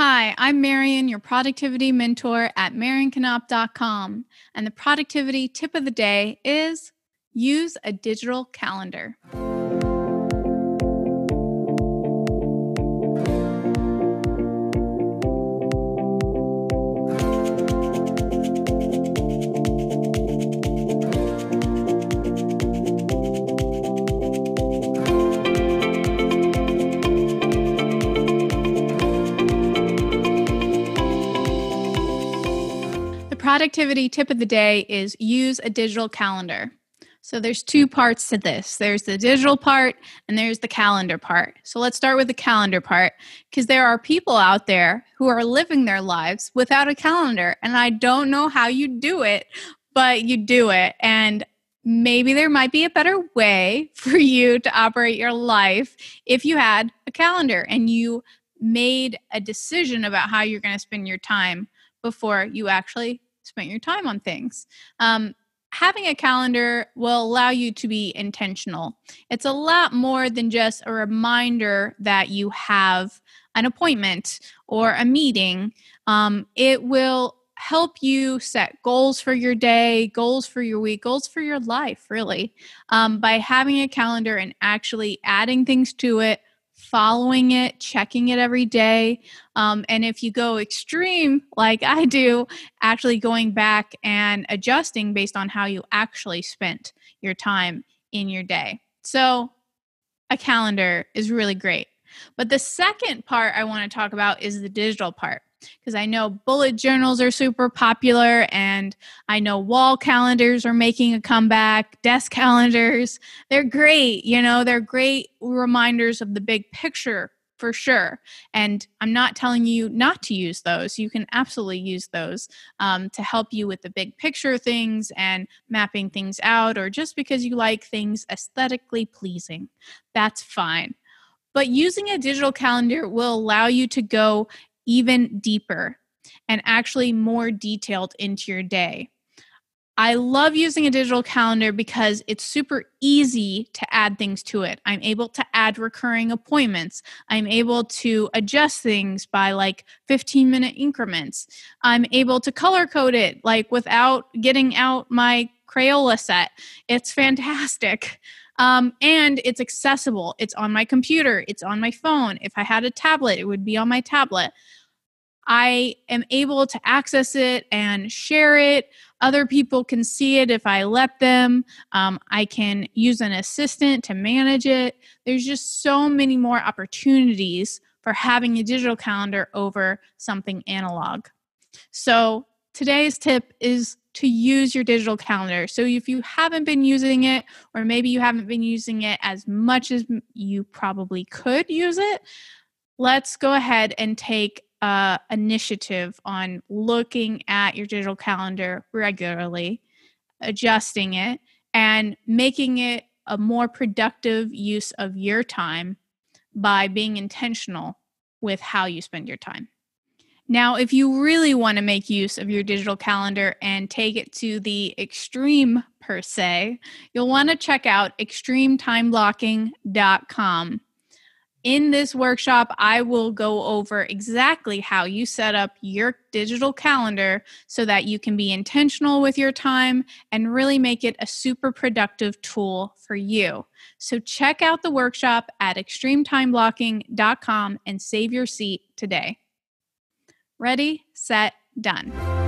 Hi, I'm Marion, your productivity mentor at marionknop.com. And the productivity tip of the day is use a digital calendar. Productivity tip of the day is use a digital calendar. So there's two mm-hmm. parts to this. There's the digital part and there's the calendar part. So let's start with the calendar part because there are people out there who are living their lives without a calendar and I don't know how you do it, but you do it and maybe there might be a better way for you to operate your life if you had a calendar and you made a decision about how you're going to spend your time before you actually spent your time on things. Um, having a calendar will allow you to be intentional. It's a lot more than just a reminder that you have an appointment or a meeting. Um, it will help you set goals for your day, goals for your week, goals for your life, really, um, by having a calendar and actually adding things to it following it, checking it every day. Um, and if you go extreme, like I do, actually going back and adjusting based on how you actually spent your time in your day. So, a calendar is really great. But the second part I want to talk about is the digital part because I know bullet journals are super popular and I know wall calendars are making a comeback, desk calendars. They're great, you know, they're great reminders of the big picture for sure. And I'm not telling you not to use those. You can absolutely use those um, to help you with the big picture things and mapping things out, or just because you like things aesthetically pleasing. That's fine. But using a digital calendar will allow you to go even deeper and actually more detailed into your day. I love using a digital calendar because it's super easy to add things to it. I'm able to add recurring appointments. I'm able to adjust things by like 15 minute increments. I'm able to color code it like without getting out my Crayola set. It's fantastic. Um, and it's accessible. It's on my computer, it's on my phone. If I had a tablet, it would be on my tablet. I am able to access it and share it. Other people can see it if I let them. Um, I can use an assistant to manage it. There's just so many more opportunities for having a digital calendar over something analog. So, today's tip is to use your digital calendar. So, if you haven't been using it, or maybe you haven't been using it as much as you probably could use it, let's go ahead and take uh, initiative on looking at your digital calendar regularly, adjusting it, and making it a more productive use of your time by being intentional with how you spend your time. Now, if you really want to make use of your digital calendar and take it to the extreme per se, you'll want to check out extremetimeblocking.com in this workshop, I will go over exactly how you set up your digital calendar so that you can be intentional with your time and really make it a super productive tool for you. So, check out the workshop at extremetimeblocking.com and save your seat today. Ready, set, done.